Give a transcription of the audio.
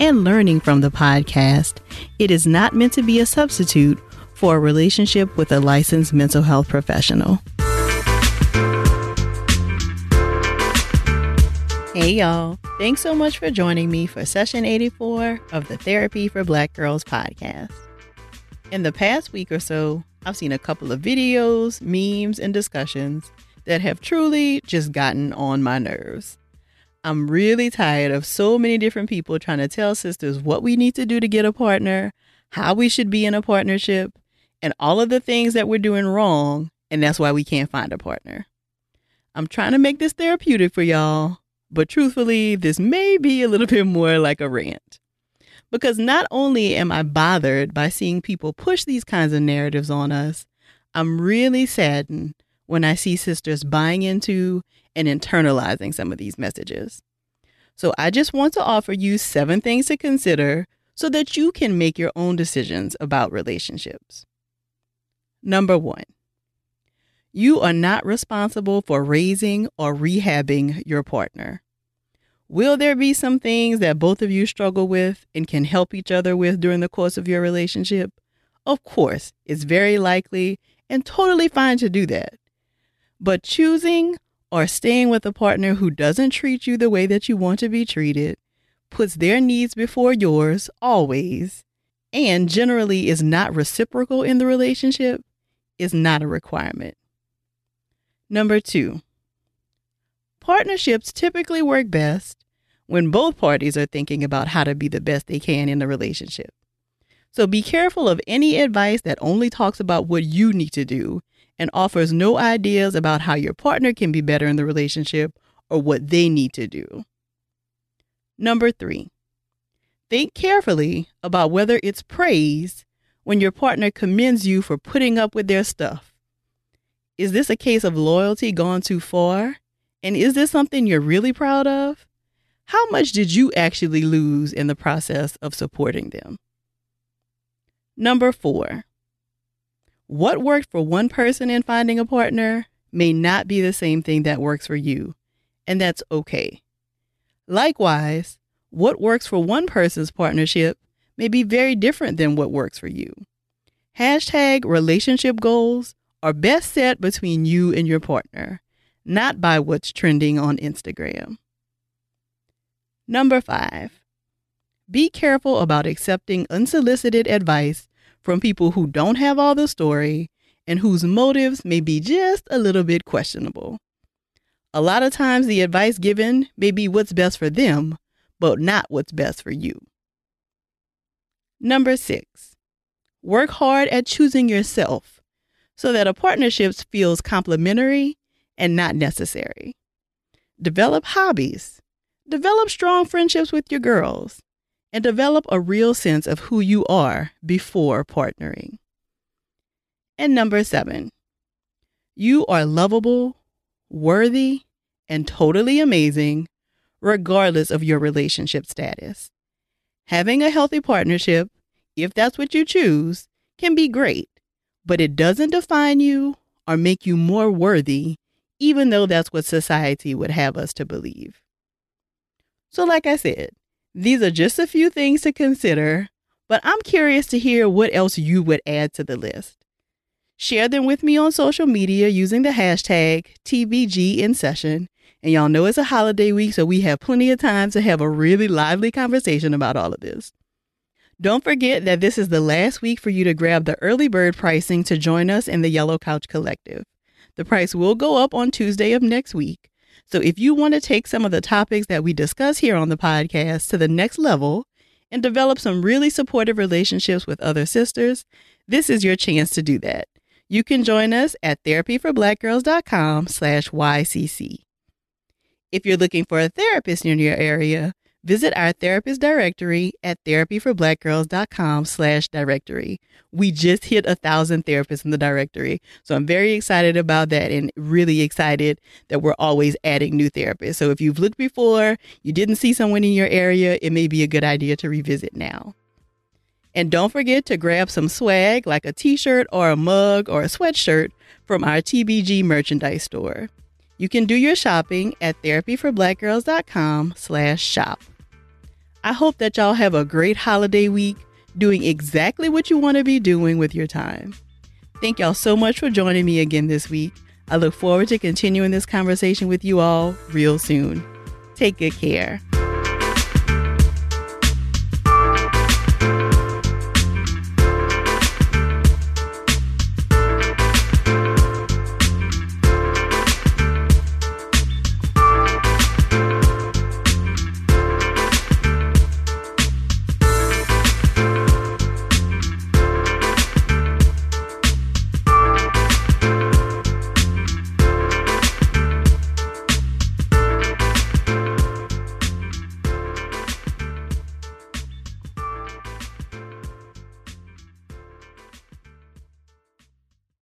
and learning from the podcast, it is not meant to be a substitute for a relationship with a licensed mental health professional. Hey, y'all. Thanks so much for joining me for session 84 of the Therapy for Black Girls podcast. In the past week or so, I've seen a couple of videos, memes, and discussions that have truly just gotten on my nerves. I'm really tired of so many different people trying to tell sisters what we need to do to get a partner, how we should be in a partnership, and all of the things that we're doing wrong, and that's why we can't find a partner. I'm trying to make this therapeutic for y'all, but truthfully, this may be a little bit more like a rant. Because not only am I bothered by seeing people push these kinds of narratives on us, I'm really saddened when I see sisters buying into and internalizing some of these messages. So I just want to offer you seven things to consider so that you can make your own decisions about relationships. Number one, you are not responsible for raising or rehabbing your partner. Will there be some things that both of you struggle with and can help each other with during the course of your relationship? Of course, it's very likely and totally fine to do that. But choosing or staying with a partner who doesn't treat you the way that you want to be treated, puts their needs before yours always, and generally is not reciprocal in the relationship is not a requirement. Number two, partnerships typically work best when both parties are thinking about how to be the best they can in the relationship. So be careful of any advice that only talks about what you need to do and offers no ideas about how your partner can be better in the relationship or what they need to do. Number three, think carefully about whether it's praise when your partner commends you for putting up with their stuff. Is this a case of loyalty gone too far? And is this something you're really proud of? How much did you actually lose in the process of supporting them? Number four, what worked for one person in finding a partner may not be the same thing that works for you, and that's okay. Likewise, what works for one person's partnership may be very different than what works for you. Hashtag relationship goals are best set between you and your partner, not by what's trending on Instagram. Number five, be careful about accepting unsolicited advice from people who don't have all the story and whose motives may be just a little bit questionable. A lot of times, the advice given may be what's best for them, but not what's best for you. Number six, work hard at choosing yourself so that a partnership feels complementary and not necessary. Develop hobbies, develop strong friendships with your girls, and develop a real sense of who you are before partnering. And number seven, you are lovable, worthy, and totally amazing, regardless of your relationship status. Having a healthy partnership, if that's what you choose, can be great, but it doesn't define you or make you more worthy, even though that's what society would have us to believe. So, like I said, these are just a few things to consider, but I'm curious to hear what else you would add to the list. Share them with me on social media using the hashtag TBG in session. And y'all know it's a holiday week, so we have plenty of time to have a really lively conversation about all of this. Don't forget that this is the last week for you to grab the early bird pricing to join us in the Yellow Couch Collective. The price will go up on Tuesday of next week, so if you want to take some of the topics that we discuss here on the podcast to the next level and develop some really supportive relationships with other sisters, this is your chance to do that. You can join us at therapyforblackgirls.com slash YCC. If you're looking for a therapist in your area, Visit our therapist directory at therapyforblackgirls.com slash directory. We just hit a thousand therapists in the directory. So I'm very excited about that and really excited that we're always adding new therapists. So if you've looked before, you didn't see someone in your area, it may be a good idea to revisit now. And don't forget to grab some swag like a t-shirt or a mug or a sweatshirt from our TBG merchandise store. You can do your shopping at therapyforblackgirls.com slash shop. I hope that y'all have a great holiday week doing exactly what you want to be doing with your time. Thank y'all so much for joining me again this week. I look forward to continuing this conversation with you all real soon. Take good care.